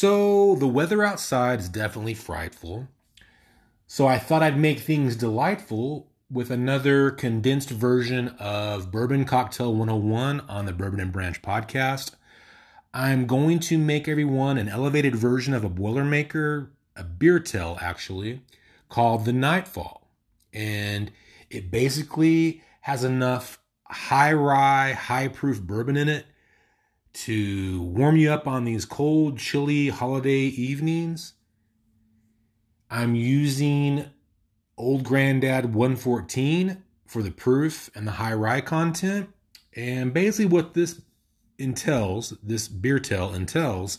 So, the weather outside is definitely frightful. So, I thought I'd make things delightful with another condensed version of Bourbon Cocktail 101 on the Bourbon and Branch podcast. I'm going to make everyone an elevated version of a Boilermaker, a beer tail actually, called the Nightfall. And it basically has enough high rye, high proof bourbon in it to warm you up on these cold, chilly holiday evenings. I'm using Old Granddad 114 for the proof and the high rye content. And basically, what this entails, this beer tail entails,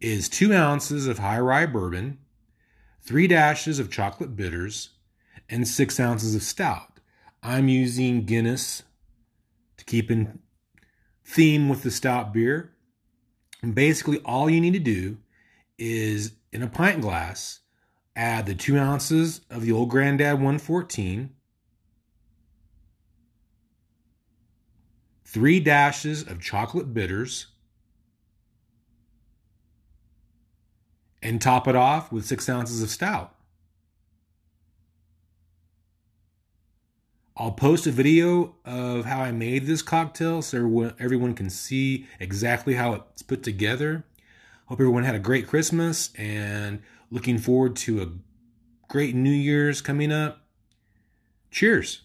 is two ounces of high rye bourbon, three dashes of chocolate bitters, and six ounces of stout. I'm using Guinness to keep in theme with the stout beer. And basically, all you need to do is in a pint glass, add the two ounces of the old granddad 114, three dashes of chocolate bitters, and top it off with six ounces of stout. I'll post a video of how I made this cocktail so everyone, can see exactly how it's put together. Hope everyone had a great Christmas and looking forward to a great New Year's coming up. Cheers.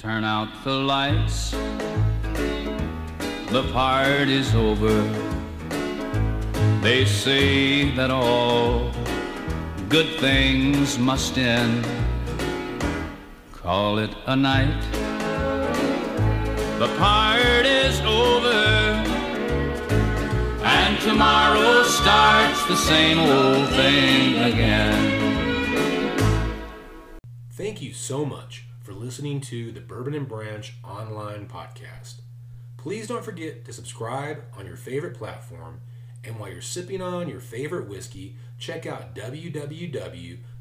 Turn out the lights. The party's over. They say that all good things must end. Call it a night. The party's over. And tomorrow starts the same old thing again. Thank you so much for listening to the Bourbon and Branch online podcast. Please don't forget to subscribe on your favorite platform. And while you're sipping on your favorite whiskey, check out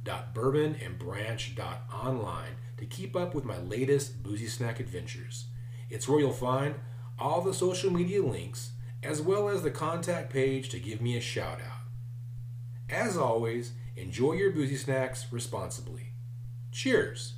www.bourbonandbranch.online to keep up with my latest boozy snack adventures. It's where you'll find all the social media links as well as the contact page to give me a shout out. As always, enjoy your boozy snacks responsibly. Cheers!